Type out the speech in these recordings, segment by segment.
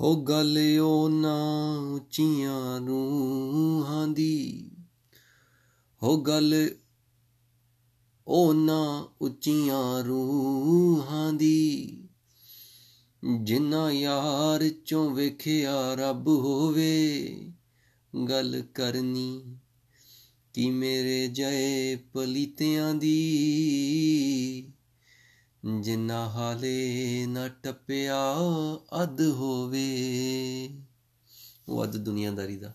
ਹੋ ਗੱਲ ਨਾ ਉੱਚੀਆਂ ਰੂਹਾਂ ਦੀ। ਹੋ ਗੱਲ ਨਾ ਉੱਚੀਆਂ ਰੂਹਾਂ ਦੀ। ਜਿਨ੍ਹਾਂ ਯਾਰ ਚੋਂ ਵੇਖਿਆ ਰੱਬ ਹੋਵੇ, ਗੱਲ ਕਰਨੀ ਕੀ ਮੇਰੇ ਜੈ ਪਲੀਤਿਆਂ ਦੀ? ਜਿੰਨਾ ਹਾਲੇ ਨਾ ਟੱਪਿਆ ਅਦ ਹੋਵੇ। ਉਹ ਅਦ ਦੁਨੀਆਦਾਰੀ ਦਾ।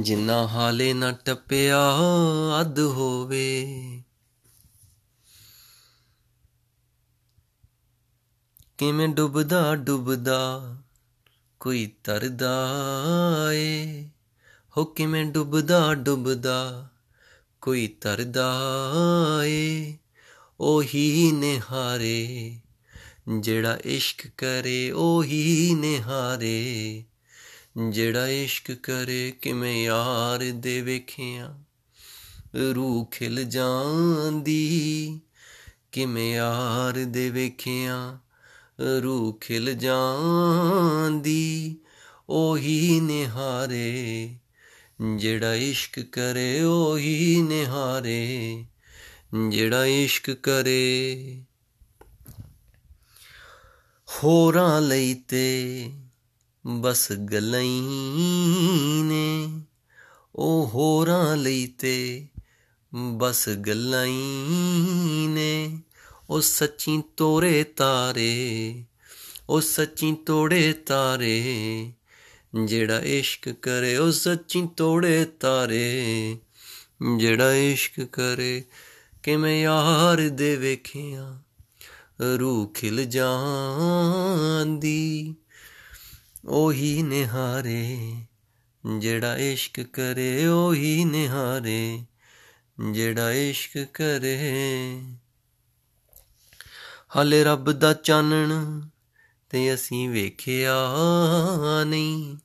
ਜਿੰਨਾ ਹਾਲੇ ਨਾ ਟੱਪਿਆ ਅਦ ਹੋਵੇ। ਕਿਵੇਂ ਡੁੱਬਦਾ ਡੁੱਬਦਾ ਕੋਈ ਤਰਦਾ ਏ। ਹੋ ਕਿਵੇਂ ਡੁੱਬਦਾ ਡੁੱਬਦਾ ਕੋਈ ਤਰਦਾ ਏ। ਉਹੀ ਨਿਹਾਰੇ, ਜਿਹੜਾ ਇਸ਼ਕ ਕਰੇ ਉਹੀ ਨਿਹਾਰੇ, ਜਿਹੜਾ ਇਸ਼ਕ ਕਰੇ ਕਿਵੇਂ ਯਾਰ ਦੇ ਵੇਖਿਆ, ਰੂਹ ਖਿਲ ਜਾਂਦੀ, ਕਿਵੇਂ ਯਾਰ ਦੇ ਵੇਖਿਆ, ਰੂਹ ਖਿਲ ਜਾਂਦੀ, ਉਹੀ ਨਿਹਾਰੇ, ਜਿਹੜਾ ਇਸ਼ਕ ਕਰੇ ਉਹੀ ਨਿਹਾਰੇ ਜਿਹੜਾ ਇਸ਼ਕ ਕਰੇ। ਹੋਰਾਂ ਲਈ ਤੇ ਬਸ ਗੱਲਾਂ ਨੇ। ਉਹ ਹੋਰਾਂ ਲਈ ਤੇ ਬਸ ਗੱਲਾਂ ਨੇ। ਉਹ ਸੱਚੀ ਤੋਰੇ ਤਾਰੇ, ਉਹ ਸੱਚੀ ਤੋੜੇ ਤਾਰੇ, ਜਿਹੜਾ ਇਸ਼ਕ ਕਰੇ, ਉਹ ਸੱਚੀ ਤੋੜੇ ਤਾਰੇ, ਜਿਹੜਾ ਇਸ਼ਕ ਕਰੇ ਕਿਵੇਂ ਯਾਰ ਦੇ ਵੇਖਿਆ ਰੂਹ ਖਿਲ ਜਾਂਦੀ। ਉਹੀ ਨਿਹਾਰੇ ਜਿਹੜਾ ਇਸ਼ਕ ਕਰੇ, ਉਹੀ ਨਿਹਾਰੇ ਜਿਹੜਾ ਇਸ਼ਕ ਕਰੇ। ਹਲੇ ਰੱਬ ਦਾ ਚਾਨਣ ਤੇ ਅਸੀਂ ਵੇਖਿਆ ਨਹੀਂ।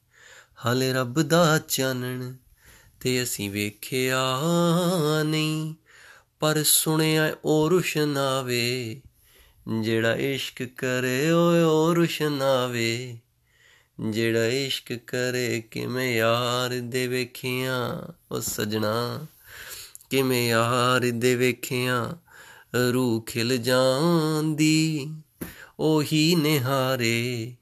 ਹਲੇ ਰੱਬ ਦਾ ਚਾਨਣ ਤੇ ਅਸੀਂ ਵੇਖਿਆ ਨਹੀਂ। ਪਰ ਸੁਣਿਆ ਉਹ ਰੁਸ਼ਨਾਵੇ ਜਿਹੜਾ ਇਸ਼ਕ ਕਰੇ ਓਏ ਉਹ ਰੁਸ਼ਨਾਵੇ ਜਿਹੜਾ ਇਸ਼ਕ ਕਰੇ ਕਿਵੇਂ ਯਾਰ ਦੇ ਵੇਖਿਆ। ਉਹ ਸਜਣਾ, ਕਿਵੇਂ ਯਾਰ ਦੇ ਵੇਖਿਆ। ਰੂਹ ਖਿਲ ਜਾਂਦੀ, ਉਹੀ ਨਿਹਾਰੇ।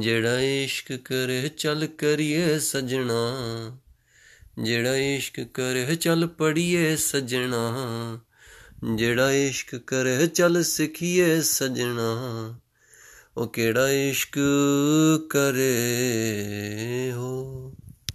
ਜਿਹੜਾ ਇਸ਼ਕ ਕਰੇ ਚੱਲ ਕਰੀਏ ਸਜਣਾ। ਜਿਹੜਾ ਇਸ਼ਕ ਕਰੇ ਚੱਲ ਪੜੀਏ ਸਜਣਾ। ਜਿਹੜਾ ਇਸ਼ਕ ਕਰੇ ਚੱਲ ਸਿੱਖੀਏ ਸਜਣਾ। ਉਹ ਕਿਹੜਾ ਇਸ਼ਕ ਕਰੇ ਹੋ?